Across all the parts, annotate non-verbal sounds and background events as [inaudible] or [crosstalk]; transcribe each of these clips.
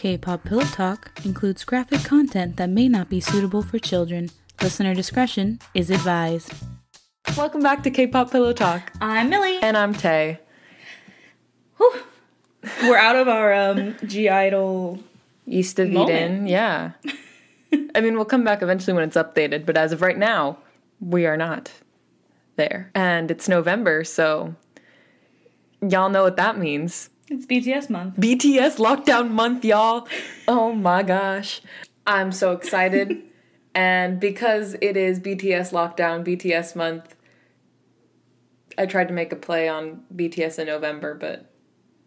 K-pop Pillow Talk includes graphic content that may not be suitable for children. Listener discretion is advised. Welcome back to K-pop Pillow Talk. I'm Millie. And I'm Tay. Whew. We're out of our um, (G)I-DLE. East of Moment. Eden, yeah. I mean, we'll come back eventually when it's updated, but as of right now, we are not there. And it's November, so y'all know what that means. It's BTS month. BTS lockdown month, y'all. Oh my gosh. I'm so excited. [laughs] and because it is BTS lockdown, BTS month, I tried to make a play on BTS in November, but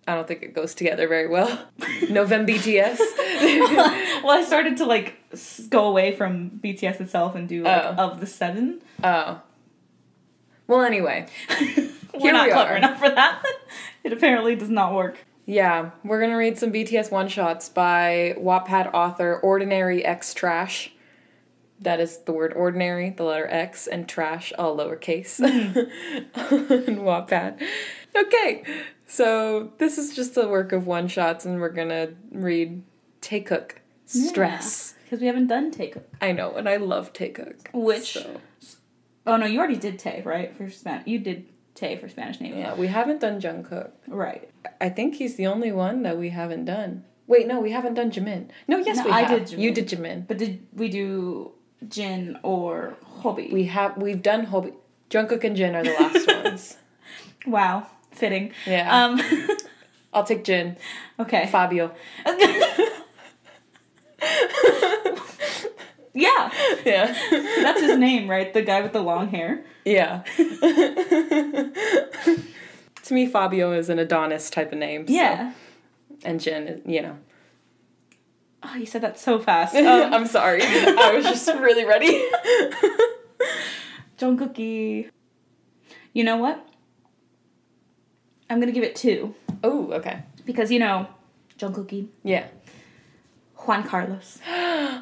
I don't think it goes together very well. [laughs] November BTS. [laughs] well, I started to like go away from BTS itself and do like Oh. of the seven. Oh. Well, anyway. We're Here not we clever are. enough for that. [laughs] it apparently does not work. Yeah, we're gonna read some BTS one shots by Wattpad author Ordinary X Trash. That is the word ordinary, the letter X, and trash, all lowercase. [laughs] in Wattpad. Okay, so this is just a work of one shots, and we're gonna read Taekook Stress. Because we haven't done Take. I know, and I love Taekook. Which- so- Oh no, you already did Tay, right? For Spanish, you did Tay for Spanish name. yeah, we haven't done Jungkook. Right. I think he's the only one that we haven't done. Wait, no, we haven't done Jimin. No, yes, No, we I have. did You Jimin. did Jimin. But did we do Jin or Hobi? We have we've done Hobi. Jungkook and Jin are the last [laughs] ones. wow, fitting. Yeah. Um. I'll take Jin. [laughs] okay. Fabio. [laughs] yeah, Yeah. that's his name, right? The guy with the long hair. yeah. [laughs] to me, Fabio is an Adonis type of name. so- Yeah. And Jin, is- you know. Oh, you said that so fast. [laughs] Um, I'm sorry. I was just really ready. [laughs] Jungkookie. You know what? I'm gonna give it two oh, okay. because you know, Jungkookie, Yeah. Juan Carlos. [gasps] [laughs]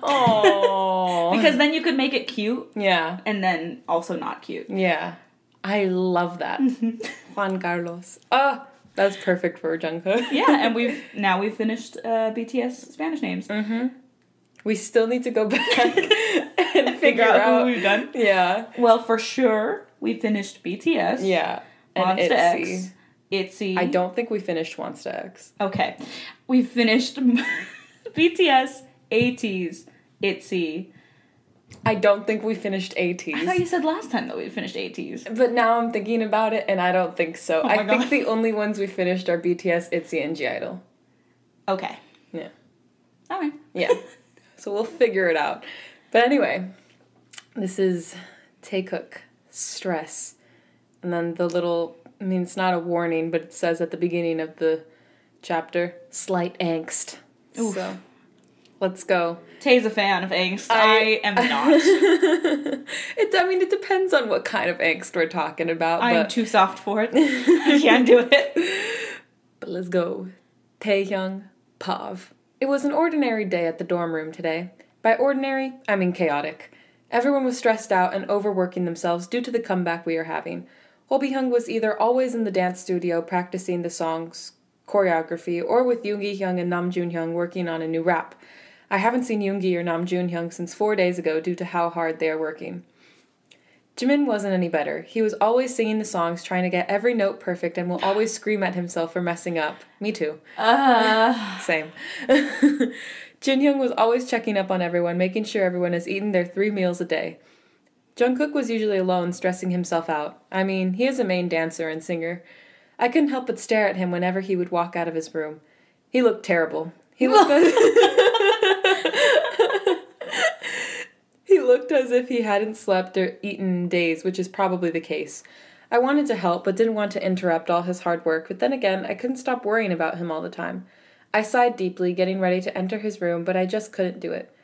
Oh. Because then you could make it cute yeah. and then also not cute. Yeah. I love that. [laughs] Juan Carlos. Oh, that's perfect for Jungkook. [laughs] Yeah, and we've now we've finished uh, BTS Spanish names. Mm-hmm. We still need to go back and Figure out who we've done. Yeah. Well, for sure, we finished BTS. Yeah. And Monsta ITZY. X. ITZY. I don't think we finished Monsta X. Okay. We finished BTS, ATEEZ, ITZY. I don't think we finished ATEEZ. I thought you said last time that we finished ATEEZ. but now I'm thinking about it and I don't think so. Oh I think God. the only ones we finished are BTS, ITZY, and (G)I-DLE. Okay. Yeah. All right. Yeah. so we'll figure it out. But anyway, this is Taekook stress. And then the little I mean it's not a warning, but it says at the beginning of the chapter, slight angst. Oof. So let's go. Tay's a fan of angst. I, I- am not. [laughs] it I mean it depends on what kind of angst we're talking about, I am too soft for it. [laughs] I can't do it. But let's go. Taehyung POV. It was an ordinary day at the dorm room today. By ordinary, I mean chaotic. Everyone was stressed out and overworking themselves due to the comeback we are having. Hobi hyung was either always in the dance studio practicing the song's choreography or with Yoongi Hyung and Namjoon hyung working on a new rap. I haven't seen Yoongi or Namjoon hyung since four days ago due to how hard they are working. Jimin wasn't any better. He was always singing the songs, trying to get every note perfect, and will always scream at himself for messing up. Me too. Uh, Same. [laughs] Jinhyung was always checking up on everyone, making sure everyone has eaten their three meals a day. Jungkook was usually alone, stressing himself out. I mean, he is a main dancer and singer. I couldn't help but stare at him whenever he would walk out of his room. He looked terrible. He [laughs] looked as, [laughs] he looked as if he hadn't slept or eaten in days, which is probably the case. I wanted to help, but didn't want to interrupt all his hard work, but then again, I couldn't stop worrying about him all the time. I sighed deeply, getting ready to enter his room, but I just couldn't do it.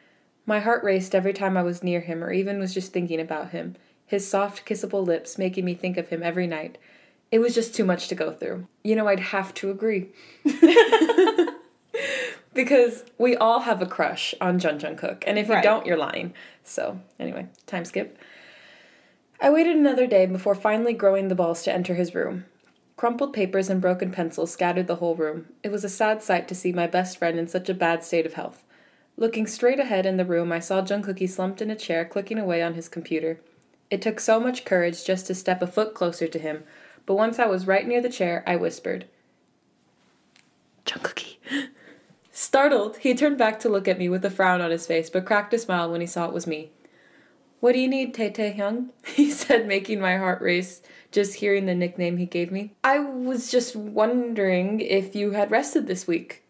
My heart raced every time I was near him or even was just thinking about him, his soft, kissable lips making me think of him every night. It was just too much to go through. You know, I'd have to agree. [laughs] because we all have a crush on Jeon Jungkook, and if you Right. don't, you're lying. So, anyway, time skip. I waited another day before finally growing the balls to enter his room. Crumpled papers and broken pencils scattered the whole room. It was a sad sight to see my best friend in such a bad state of health. Looking straight ahead in the room, I saw Jungkookie slumped in a chair, clicking away on his computer. It took so much courage just to step a foot closer to him, but once I was right near the chair, I whispered, Jungkookie. Startled, he turned back to look at me with a frown on his face, but cracked a smile when he saw it was me. What do you need, Tay Tay Hyung? [laughs] He said, making my heart race just hearing the nickname he gave me. I was just wondering if you had rested this week.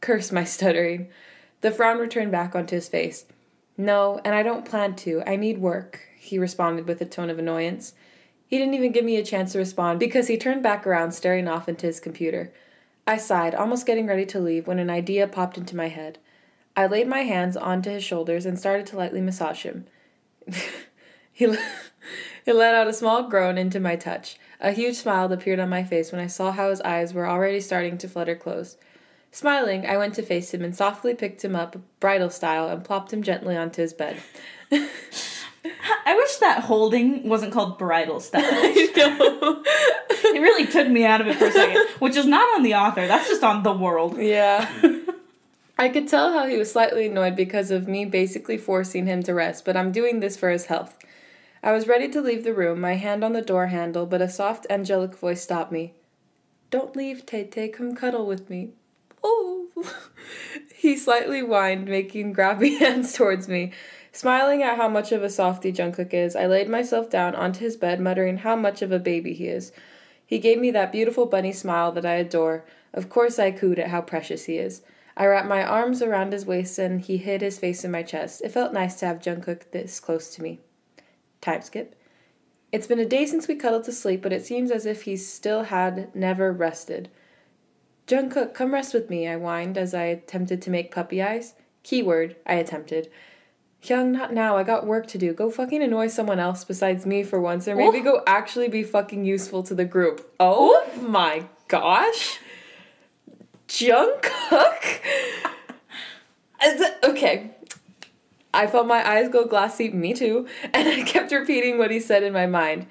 Curse my stuttering. The frown returned back onto his face. No, and I don't plan to. I need work, he responded with a tone of annoyance. He didn't even give me a chance to respond because he turned back around, staring off into his computer. I sighed, almost getting ready to leave, when an idea popped into my head. I laid my hands onto his shoulders and started to lightly massage him. [laughs] he, [laughs] he let out a small groan into my touch. A huge smile appeared on my face when I saw how his eyes were already starting to flutter close. Smiling, I went to face him and softly picked him up, bridal style, and plopped him gently onto his bed. [laughs] I wish that holding wasn't called bridal style. [laughs] [laughs] it really took me out of it for a second, which is not on the author. That's just on the world. Yeah. [laughs] I could tell how he was slightly annoyed because of me basically forcing him to rest, but I'm doing this for his health. I was ready to leave the room, my hand on the door handle, but a soft, angelic voice stopped me. Don't leave, Tay. Come cuddle with me. Oh. He slightly whined, making grabby [laughs] hands towards me. Smiling at how much of a softy Jungkook is, I laid myself down onto his bed, muttering how much of a baby he is. He gave me that beautiful bunny smile that I adore. Of course, I cooed at how precious he is. I wrapped my arms around his waist and he hid his face in my chest. It felt nice to have Jungkook this close to me. Time skip. It's been a day since we cuddled to sleep, but it seems as if he still had never rested. Jungkook, come rest with me, I whined as I attempted to make puppy eyes. Keyword, I attempted. Hyung, not now. I got work to do. Go fucking annoy someone else besides me for once, or maybe go actually be fucking useful to the group. Oh my gosh. Jungkook? okay. I felt my eyes go glassy, me too, [laughs] and I kept repeating what he said in my mind.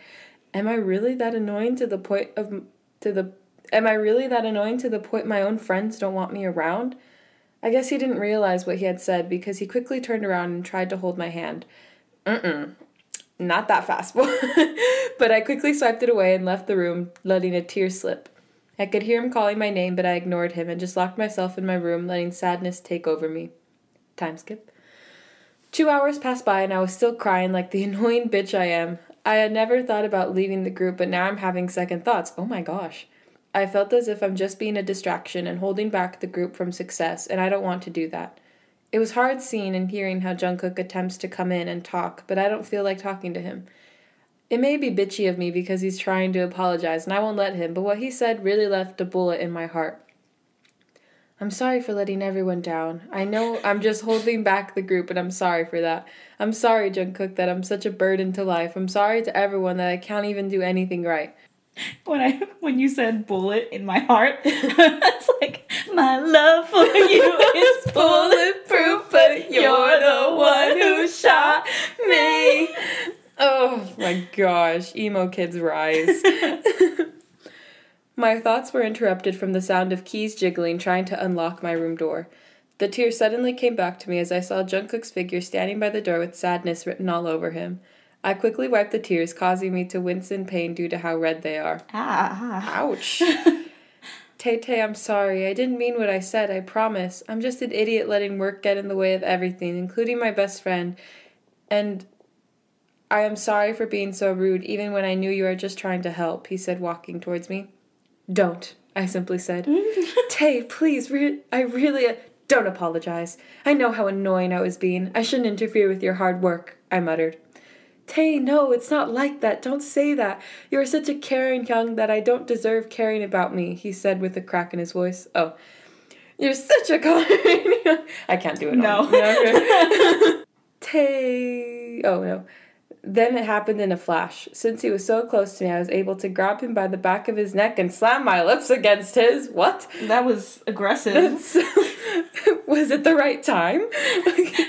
Am I really that annoying to the point of to the am I really that annoying to the point my own friends don't want me around? I guess he didn't realize what he had said because he quickly turned around and tried to hold my hand. Mm-mm. Not that fast, [laughs] but I quickly swiped it away and left the room, letting a tear slip. I could hear him calling my name, but I ignored him and just locked myself in my room, letting sadness take over me. Time skip. Two hours passed by and I was still crying like the [laughs] annoying bitch I am. I had never thought about leaving the group, but now I'm having second thoughts. Oh my gosh. I felt as if I'm just being a distraction and holding back the group from success, and I don't want to do that. It was hard seeing and hearing how Jungkook attempts to come in and talk, but I don't feel like talking to him. It may be bitchy of me because he's trying to apologize, and I won't let him, but what he said really left a bullet in my heart. I'm sorry for letting everyone down. I know I'm just holding back the group, and I'm sorry for that. I'm sorry, Jungkook, that I'm such a burden to life. I'm sorry to everyone that I can't even do anything right when I when you said bullet in my heart, [laughs] it's like my love for you is [laughs] bulletproof, but you're the one who shot me. Oh my gosh, emo kids rise. [laughs] my thoughts were interrupted from the sound of keys jiggling trying to unlock my room door. The tears suddenly came back to me as I saw Jungkook's figure standing by the door with sadness written all over him. I quickly wiped the tears, causing me to wince in pain due to how red they are. Ah. Ouch. [laughs] Tay Tay, I'm sorry. I didn't mean what I said, I promise. I'm just an idiot letting work get in the way of everything, including my best friend. And I am sorry for being so rude, even when I knew you were just trying to help, he said, walking towards me. Don't, I simply said. [laughs] Tay, please, re- I really. Uh, don't apologize. I know how annoying I was being. I shouldn't interfere with your hard work, I muttered. Tay, no, it's not like that. Don't say that. You are such a caring hyung that I don't deserve caring about me, he said with a crack in his voice. Oh. You're such a [laughs] caring I can't do it. No. [laughs] [laughs] Tay. Oh, no. Then it happened in a flash. Since he was so close to me, I was able to grab him by the back of his neck and slam my lips against his. What? That was aggressive. [laughs] was it the right time? [laughs]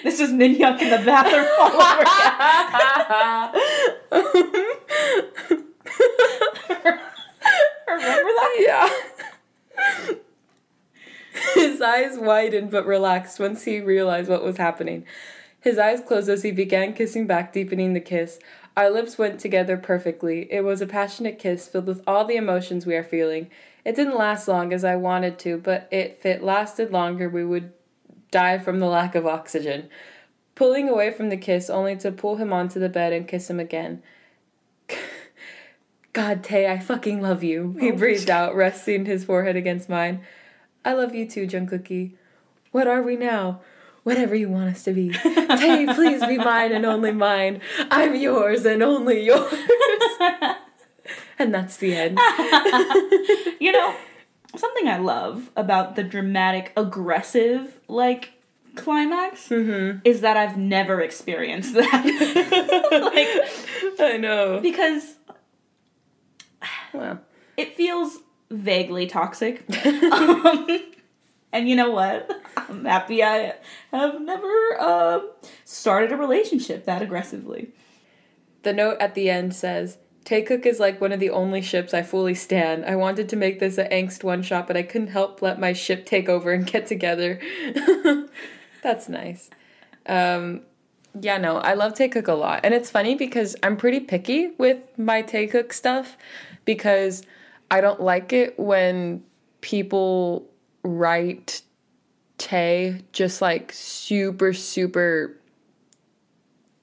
this is Minhyuk in the bathroom [laughs] all over again. Remember that? Yeah. His eyes widened but relaxed once he realized what was happening. His eyes closed as he began kissing back, deepening the kiss. Our lips went together perfectly. It was a passionate kiss filled with all the emotions we are feeling. It didn't last long as I wanted to, but if it lasted longer, we would die from the lack of oxygen. Pulling away from the kiss, only to pull him onto the bed and kiss him again. [laughs] God, Tay, I fucking love you. He Oh. breathed out, resting his forehead against mine. I love you too, Jungkookie. What are we now? Whatever you want us to be. [laughs] Tay, please be mine and only mine. I'm yours and only [laughs] yours. and that's the end. [laughs] You know, something I love about the dramatic, aggressive, like, climax Mm-hmm. is that I've never experienced that. like, I know. because Well, it feels vaguely toxic. um, and you know what? [laughs] I'm happy I have never um started a relationship that aggressively. the note at the end says, Taekook is like one of the only ships I fully stand. I wanted to make this an angst one shot, but I couldn't help let my ship take over and get together. [laughs] That's nice. Um, yeah, no, I love Taekook a lot. And it's funny because I'm pretty picky with my Taekook stuff because I don't like it when people write Tay just like super, super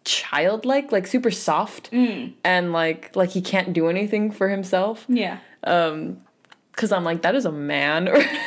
childlike, like super soft and like like he can't do anything for himself. Yeah. Um cuz I'm like that is a man. [laughs]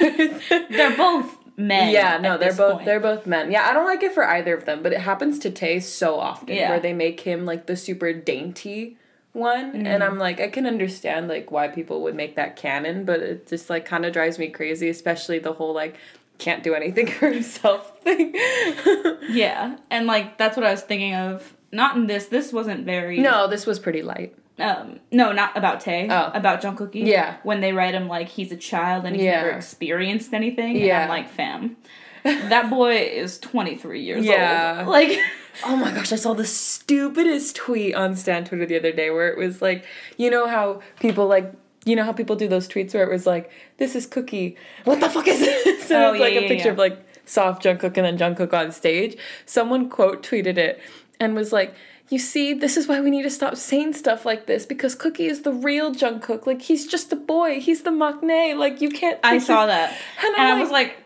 They're both men. yeah, no, they're both point. they're both men. Yeah, I don't like it for either of them, but it happens to Tay so often Yeah. where they make him like the super dainty one Mm. and I'm like I can understand like why people would make that canon, but it just like kind of drives me crazy, especially the whole like can't do anything [laughs] for himself thing. [laughs] Yeah. And like that's what I was thinking of. Not in this. This wasn't very no, this was pretty light. um no, not about Tay. Oh. About Jungkookie. Yeah. When they write him like he's a child and he's Yeah. never experienced anything. And Yeah. I'm like, fam. That boy is 23 years Yeah. old. Like [laughs] Oh my gosh, I saw the stupidest tweet on Stan Twitter the other day where it was like, you know how people like, you know how people do those tweets where it was like, this is Kookie. What the fuck is this? [laughs] So Oh, it's like yeah, a yeah, picture yeah. of like soft Jungkook and then Jungkook on stage. Someone quote tweeted it and was like, you see, this is why we need to stop saying stuff like this because Kookie is the real Jungkook. Like he's just a boy. He's the maknae. Like you can't. I saw that. And And, I was like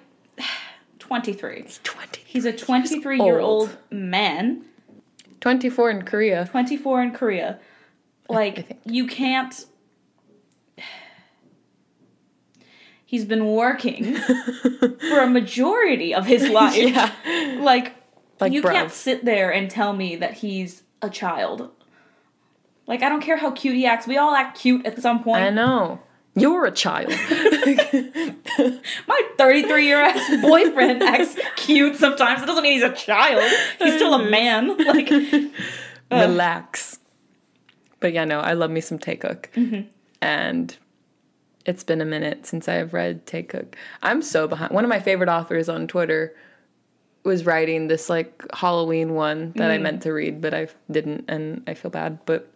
23. Twenty. He's a 23 year old. man, 24 in Korea. 24 in Korea. Like, you can't. He's been working [laughs] for a majority of his [laughs] life. yeah. Like, Like, you can't sit there and tell me that he's a child. Like, I don't care how cute he acts. We all act cute at some point. I know. You're a child. [laughs] My 33 year ass boyfriend acts cute sometimes. It doesn't mean he's a child. He's still a [laughs] man. [laughs] Like, uh, Relax. But yeah, no, I love me some Taekook. Mm-hmm. And it's been a minute since I've read Taekook. I'm so behind. One of my favorite authors on Twitter was writing this like Halloween one that I mm. meant to read, but I didn't, and I feel bad. But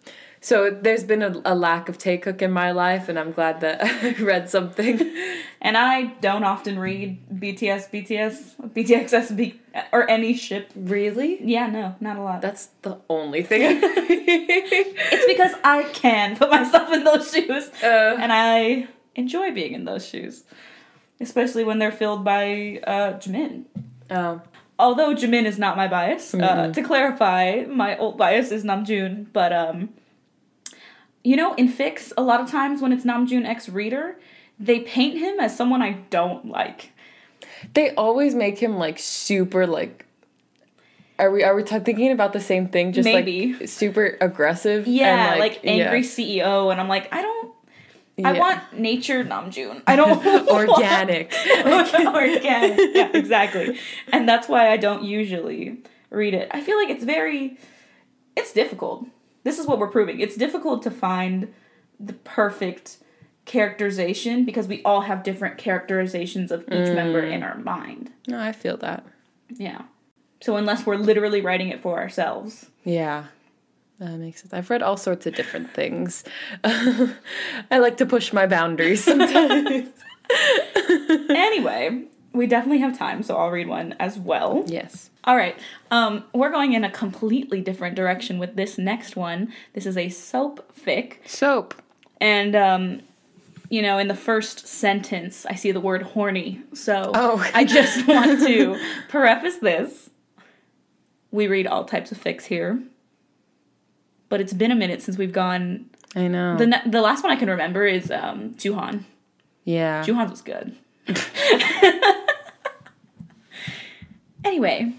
so there's been a, a lack of Taekook in my life, and I'm glad that [laughs] I read something. and I don't often read BTS, BTS, BTXS, B, or any ship. really? Yeah, no, not a lot. That's the only thing. It's because I can put myself in those shoes, uh, and I enjoy being in those shoes, especially when they're filled by uh, Jimin. oh. although Jimin is not my bias, uh, to clarify, my old bias is Namjoon. But um, you know, in fics, a lot of times when it's Namjoon X Reader, they paint him as someone I don't like. They always make him like super like. Are we are we ta- thinking about the same thing? Just Maybe. like super aggressive. Yeah, and, like, angry yeah. CEO, and I'm like, I don't. I want nature Namjoon. I don't [laughs] [laughs] organic. [laughs] organic. Yeah, exactly. And that's why I don't usually read it. I feel like it's very it's difficult. This is what we're proving. It's difficult to find the perfect characterization because we all have different characterizations of each member mm. in our mind. no, I feel that. Yeah. So unless we're literally writing it for ourselves. Yeah. That makes sense. I've read all sorts of different things. [laughs] I like to push my boundaries sometimes. [laughs] [laughs] anyway, We definitely have time, so I'll read one as well. Yes. All right. Um, we're going in a completely different direction with this next one. This is a Sope fic. Sope. And um, you know, in the first sentence, I see the word horny. So Oh. I just [laughs] want to preface this. We read all types of fics here. But it's been a minute since we've gone. I know. The the last one I can remember is um, Juhan. yeah. Juhan's was good. [laughs] anyway,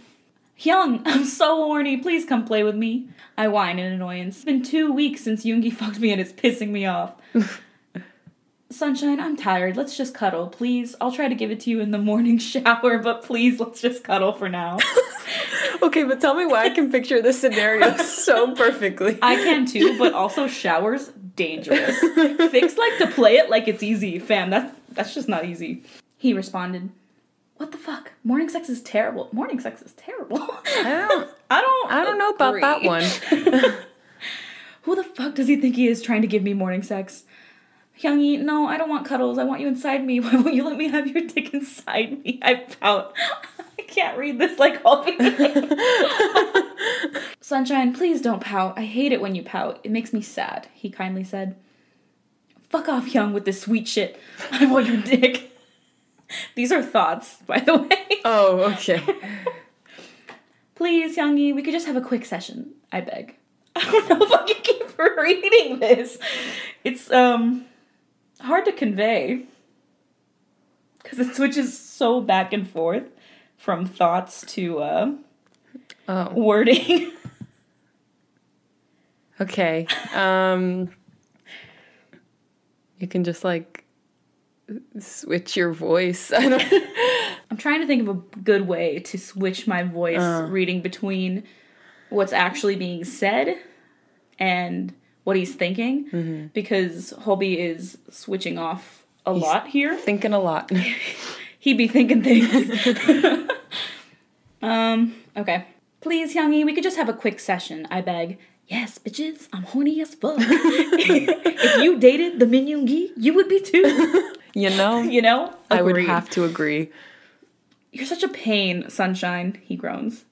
Hyung, [laughs] I'm so horny. Please come play with me. I whine in annoyance. It's been two weeks since Yoongi [laughs] fucked me and it's pissing me off. [laughs] Sunshine, I'm tired. Let's just cuddle, please. I'll try to give it to you in the morning shower, but please let's just cuddle for now. okay, but tell me why I can picture this scenario so perfectly. I can too, but also showers dangerous. Fics like to play it like it's easy, fam. That's that's just not easy. He responded, "What the fuck? Morning sex is terrible. Morning sex is terrible. I don't. [laughs] I don't. I don't know about that one. [laughs] Who the fuck does he think he is trying to give me morning sex? Hyungi, no, I don't want cuddles. I want you inside me. [laughs] Why won't you let me have your dick inside me? I pout. I can't read this like all the Sunshine, please don't pout. I hate it when you pout. It makes me sad, he kindly said. Fuck off, Young, with this sweet shit. I want your dick. [laughs] These are thoughts, by the way. Oh, okay. [laughs] Please, Youngie, we could just have a quick session. I beg. [laughs] I don't know if I can keep reading this. It's um hard to convey because it switches so back and forth from thoughts to uh, Oh, wording. okay. Um, you can just like switch your voice. [laughs] I don't. I'm trying to think of a good way to switch my voice reading between what's actually being said and what he's thinking because Hobi is switching off a lot here. Thinking a lot. [laughs] He'd be thinking things. [laughs] um, okay. Please, Hyungi, we could just have a quick session, I beg. Yes, bitches, I'm horny as fuck. if you dated the Min Yoongi, you would be too. You know, [laughs] You know? I would have to agree. You're such a pain, sunshine, he groans.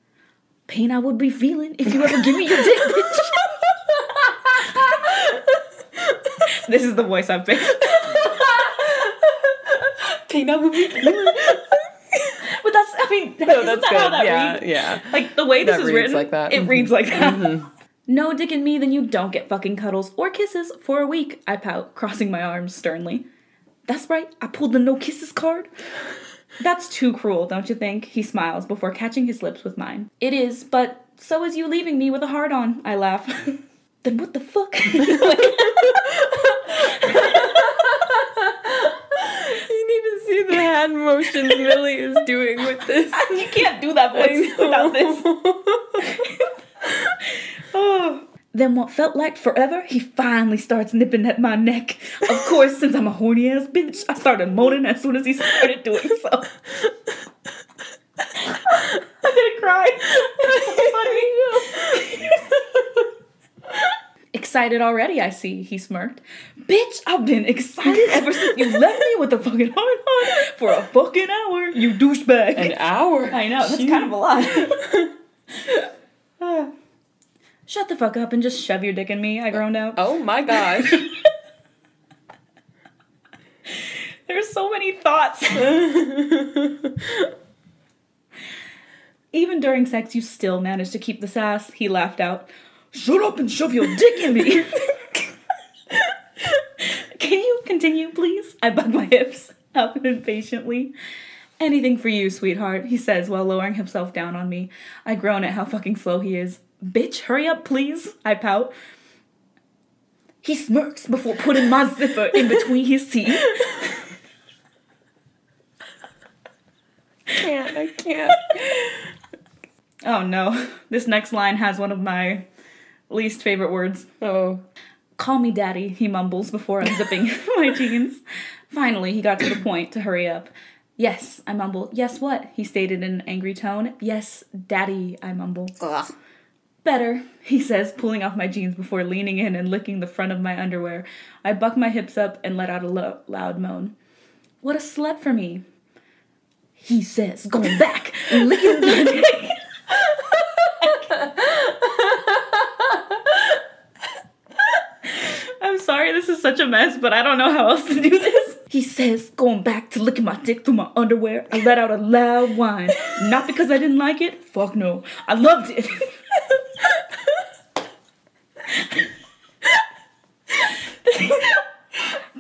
Pain I would be feeling if you ever give me your dick, bitch. [laughs] this is the voice I've picked. [laughs] Pain I would be feeling. But that's, I mean, No, isn't that's that good. how that yeah, reads? yeah. Like the way this That is reads written, like that. it Mhm. reads like that. No dick in me, then you don't get fucking cuddles or kisses for a week. I pout, crossing my arms sternly. That's right, I pulled the no kisses card. That's too cruel, don't you think? He smiles before catching his lips with mine. It is, but so is you leaving me with a heart on. I laugh. [laughs] then what the fuck? [laughs] You need to see the hand motions Millie is doing with this. [laughs] you can't do that voice without this. Oh. Then what felt like forever, he finally starts nipping at my neck. Of course, since I'm a horny ass bitch, I started moaning as soon as he started doing so. I'm gonna cry. It's so funny. excited already, I see, he smirked. Bitch, I've been excited ever since you left me with a fucking hard on for a fucking hour, you douchebag. An hour. I know, that's kind of a lot. [laughs] Shut the fuck up and just shove your dick in me, I groaned out. Oh my gosh. [laughs] There's so many thoughts. [laughs] Even during sex, you still manage to keep the sass, he laughed out. Shut up and shove your dick in me. [laughs] Can you continue, please? I bug my hips up impatiently. Anything for you, sweetheart, he says while lowering himself down on me. I groan at how fucking slow he is. Bitch, hurry up, please, I pout. He smirks before putting my zipper in between his teeth. can't. I can't. Oh no, this next line has one of my least favorite words. Oh. Call me daddy, he mumbles before unzipping [laughs] my jeans. Finally, he got to the point to hurry up. Yes, I mumble. Yes, what? He stated in an angry tone. Yes, daddy, I mumble. Better, he says, pulling off my jeans before leaning in and licking the front of my underwear. I buck my hips up and let out a lo- loud moan. What a slut for me. He says, going [laughs] back, and licking [laughs] dick. [laughs] I'm sorry, this is such a mess, but I don't know how else to do this. He says, going back to licking my dick through my underwear, I let out a loud whine. Not because I didn't like it, fuck no. I loved it. [laughs]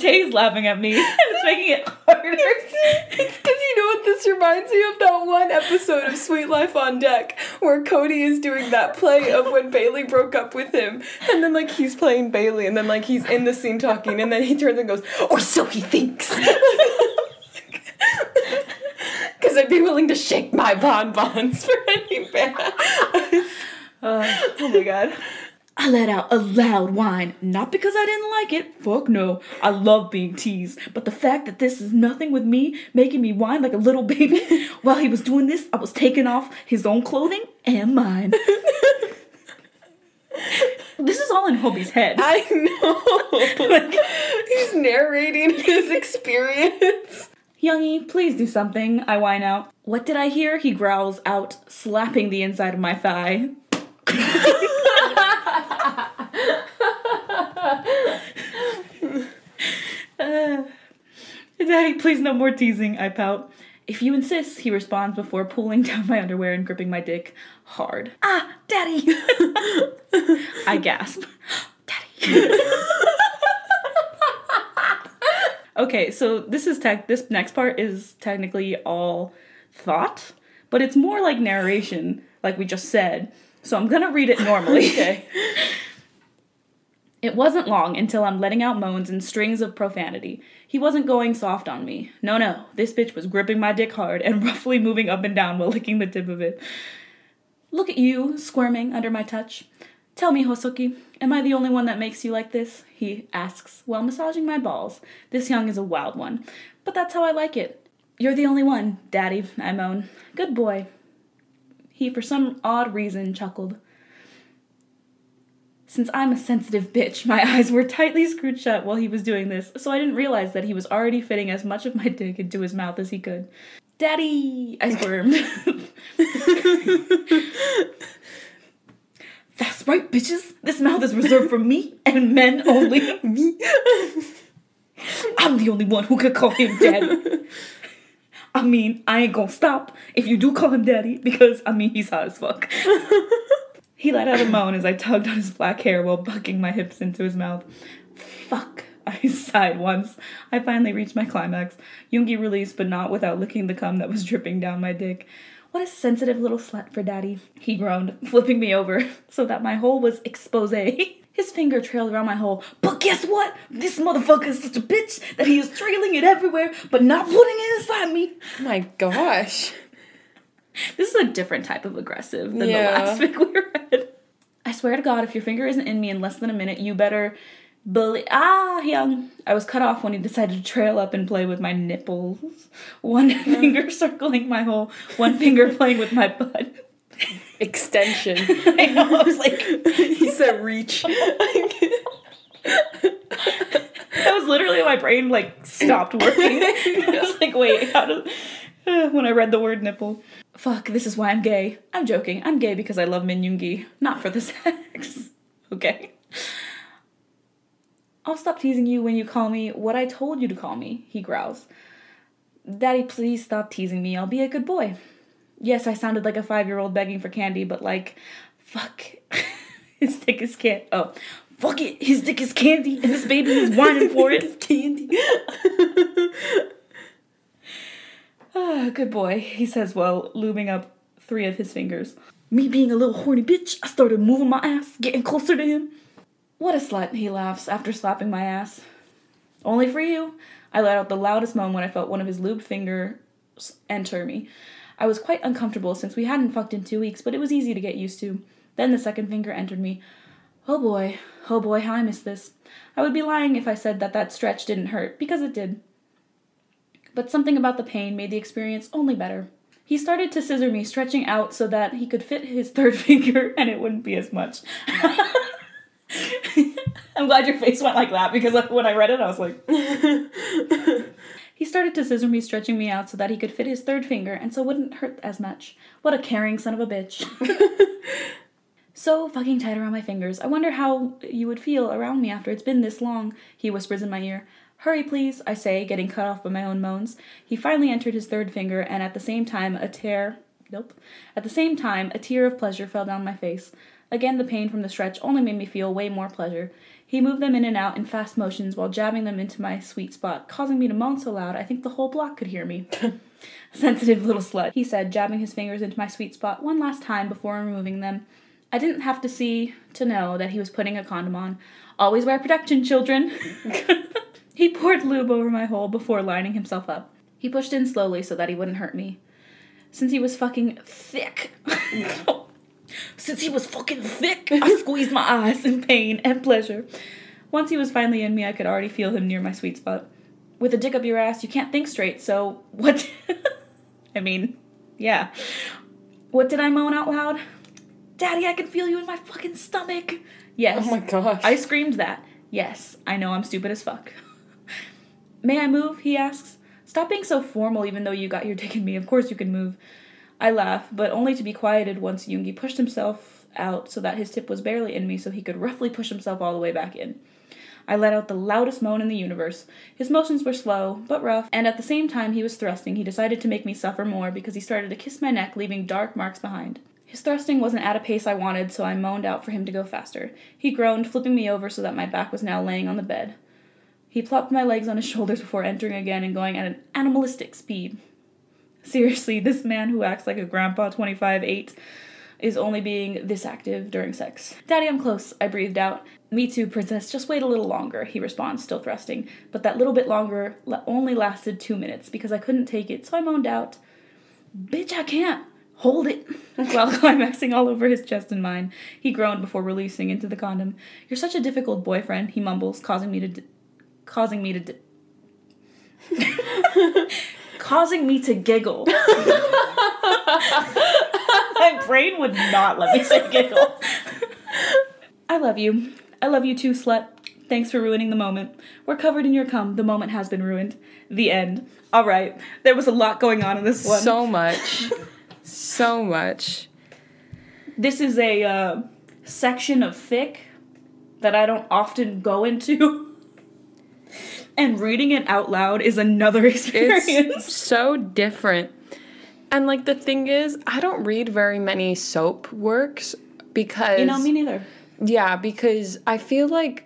Tay's laughing at me, [laughs] it's making it harder. [laughs] It's Because you know what this reminds me of? That one episode of Suite Life on Deck where Cody is doing that play of when Bailey broke up with him. And then, like, he's playing Bailey, and then, like, he's in the scene talking, and then he turns and goes, Or so he thinks. [laughs] Because I'd be willing to shake my bonbons for any man. Uh, oh my god. I let out a loud whine, not because I didn't like it. Fuck no. I love being teased. But the fact that this is nothing with me making me whine like a little [laughs] baby while he was doing this, I was taking off his own clothing and mine. [laughs] this is all in Hobi's head. I know. [laughs] he's narrating his experience. Youngie, please do something. I whine out. What did I hear? He growls out, slapping the inside of my thigh. [laughs] Uh, Daddy, please no more teasing, I pout. If you insist, he responds before pulling down my underwear and gripping my dick hard. Ah, Daddy! [laughs] I gasp. Daddy. [laughs] okay, so this is tech this next part is technically all thought, but it's more like narration, like we just said. So I'm gonna read it normally. [laughs] Okay. It wasn't long until I'm letting out moans and strings of profanity. He wasn't going soft on me. No, no, this bitch was gripping my dick hard and [laughs] roughly moving up and down while licking the tip of it. Look at you, squirming under my touch. Tell me, Hosoki, am I the only one that makes you like this? He asks while massaging my balls. This young is a wild one, but that's how I like it. You're the only one, Daddy, I moan. Good boy. He, for some odd reason, chuckled. Since I'm a sensitive bitch, my [laughs] eyes were tightly screwed shut while he was doing this, so I didn't realize that he was already fitting as much of my dick into his mouth as he could. Daddy! I squirmed. [laughs] That's right, bitches! This mouth is reserved for me and men only. [laughs] Me? I'm the only one who could call him daddy. I mean, I ain't gonna stop if you do call him daddy because, I mean, he's hot as fuck. [laughs] He let out a moan as I tugged on his black hair while bucking my hips into his mouth. Fuck, [laughs] I sighed once. I finally reached my climax. Yoongi released, but not without licking the cum that was dripping down my dick. What a sensitive little slut for daddy, he groaned, [laughs] flipping me over so that my hole was expose. His finger trailed around my hole. But guess what? This motherfucker is such a bitch that he is trailing it everywhere, but not putting it inside me. My gosh. [laughs] This is a different type of aggressive than Yeah. the last [laughs] fic we read. I swear to God, if your finger isn't in me in less than a minute, you better believe. Ah, young. I was cut off when he decided to trail up and play with my nipples. One [laughs] finger circling my hole, one finger playing with my butt. Extension. [laughs] I know, I was like, [laughs] he said reach. [laughs] that was literally my brain like stopped working. I was like, wait, how do? [sighs] When I read the word nipple, fuck. This is why I'm gay. I'm joking. I'm gay because I love Min Yoongi, not for the sex. Okay. I'll stop teasing you when you call me what I told you to call me. He growls. Daddy, please stop teasing me. I'll be a good boy. Yes, I sounded like a five-year-old begging for candy, but like, fuck. [laughs] His dick is can. Oh, fuck it. His dick is candy, and this baby is whining for it. Candy. [laughs] Ah, good boy, he says while lubing up three of his fingers. Me being a little horny bitch, I started moving my ass, getting closer to him. What a slut, he laughs after slapping my ass. Only for you. I let out the loudest moan when I felt one of his lubed fingers enter me. I was quite uncomfortable since we hadn't fucked in two weeks, but it was easy to get used to. Then the second finger entered me. Oh boy, oh boy, how I miss this. I would be lying if I said that that stretch didn't hurt, because it did but something about the pain made the experience only better. He started to scissor me, stretching out so that he could fit his [laughs] third finger and it wouldn't be as much. [laughs] I'm glad your face went like that because when I read it, I was like, [laughs] He started to scissor me, stretching me out so that he could fit his third finger and so wouldn't hurt as much. What a caring son of a bitch. [laughs] so fucking tight around my fingers. I wonder how you would feel around me after it's been this long, he whispers in my ear. Hurry, please, I say, getting cut off by my own moans. He finally entered his third finger, and at the same time, a tear. Nope. At the same time, a tear of pleasure fell down my face. Again, the pain from the stretch only made me feel way more pleasure. He moved them in and out in fast motions while jabbing them into my sweet spot, causing me to moan so loud I think the whole block could hear me. [laughs] Sensitive little slut, he said, jabbing his fingers into my sweet spot one last time before removing them. I didn't have to see to know that he was putting a condom on. Always wear protection, children. [laughs] he poured lube over my hole before lining himself up. He pushed in slowly so that he wouldn't hurt me. Since he was fucking thick. [laughs] Since he was fucking thick, [laughs] I squeezed my eyes in pain and pleasure. Once he was finally in me, I could already feel him near my sweet spot. With a dick up your ass, you can't think straight, so what? [laughs] I mean, yeah. What did I moan out loud? Daddy, I can feel you in my fucking stomach. Yes. Oh my gosh. I screamed that. Yes, I know I'm stupid as fuck. [laughs] May I move? He asks. Stop being so formal even though you got your dick in me. Of course you can move. I laugh, but only to be quieted once Yoongi pushed himself out so that his tip was barely in me so he could roughly push himself all the way back in. I let out the loudest moan in the universe. His motions were slow, but rough, and at the same time he was thrusting, he decided to make me suffer more because he started to kiss my neck, leaving dark marks behind. His thrusting wasn't at a pace I wanted, so I moaned out for him to go faster. He groaned, flipping me over so that my back was now laying on the bed. He plopped my legs on his shoulders before entering again and going at an animalistic speed. Seriously, this man who acts like a grandpa 25 8 is only being this active during sex. Daddy, I'm close, I breathed out. Me too, princess, just wait a little longer, he responds, still thrusting. But that little bit longer only lasted two minutes because I couldn't take it, so I moaned out, Bitch, I can't. Hold it. [laughs] While climaxing all over his chest and mine, he groaned before releasing into the condom. You're such a difficult boyfriend, he mumbles, causing me to. D- causing me to. D- [laughs] [laughs] causing me to giggle. [laughs] My brain would not let me say giggle. I love you. I love you too, slut. Thanks for ruining the moment. We're covered in your cum. The moment has been ruined. The end. All right. There was a lot going on in this one. So much. [laughs] so much. This is a uh, section of fic that I don't often go into. And reading it out loud is another [laughs] experience. It's so different. And like the thing is, I don't read very many Sope works because you know, me neither. Yeah, because I feel like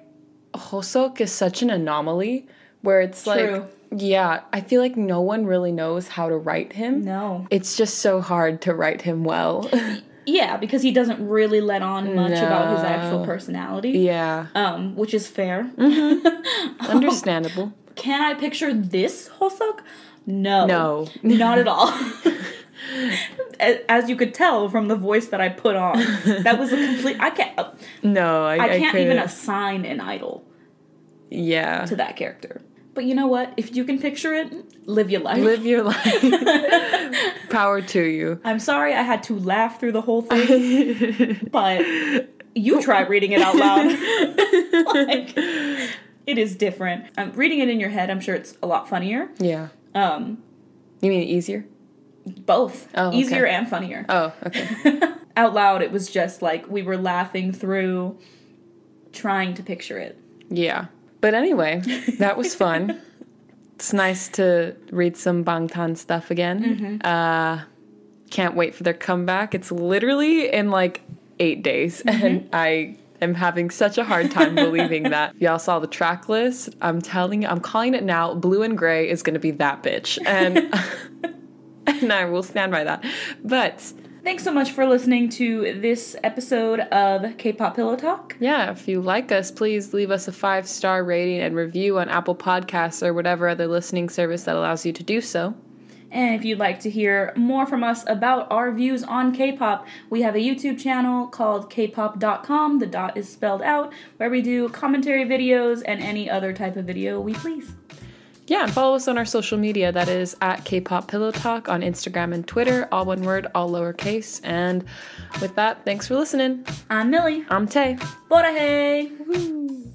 Hoseok is such an anomaly where it's True. like yeah, I feel like no one really knows how to write him. No. It's just so hard to write him well. [laughs] Yeah, because he doesn't really let on much about his actual personality. yeah. Um, which is fair. [laughs] Understandable. Can I picture this Hoseok? No. No. Not at all. [laughs] As you could tell from the voice that I put on, that was a complete. I can't. No, I, I can't even assign an idol yeah. to that character. But you know what? If you can picture it, live your life. Live your [laughs] life. Power to you. I'm sorry I had to laugh through the whole thing, [laughs] but you try reading it out loud. [laughs] like, it is different. Um, reading it in your head, I'm sure it's a lot funnier. Yeah. Um, You mean easier? both Oh, okay. easier and funnier. Oh, okay. out loud, it was just like we were laughing through trying to picture it. Yeah. But anyway, that was fun. it's nice to read some Bangtan stuff again. Uh, can't wait for their comeback. It's literally in like eight days, and I am having such a hard time believing that. If y'all saw the track list, I'm telling you, I'm calling it now. Blue and gray is going to be that bitch, and [laughs] and I will stand by that. But Thanks so much for listening to this episode of K-pop Pillow Talk. Yeah, if you like us, please leave us a five star rating and review on Apple Podcasts or whatever other listening service that allows you to do so. And if you'd like to hear more from us about our views on K-pop, we have a YouTube channel called kpop.com. The dot is spelled out, where we do commentary videos and any other type of video we please. Yeah, and follow us on our social media. That is at Kpop Pillow Talk on Instagram and Twitter, all one word, all lowercase. And with that, thanks for listening. I'm Millie. I'm Tay. Borahae! Woo.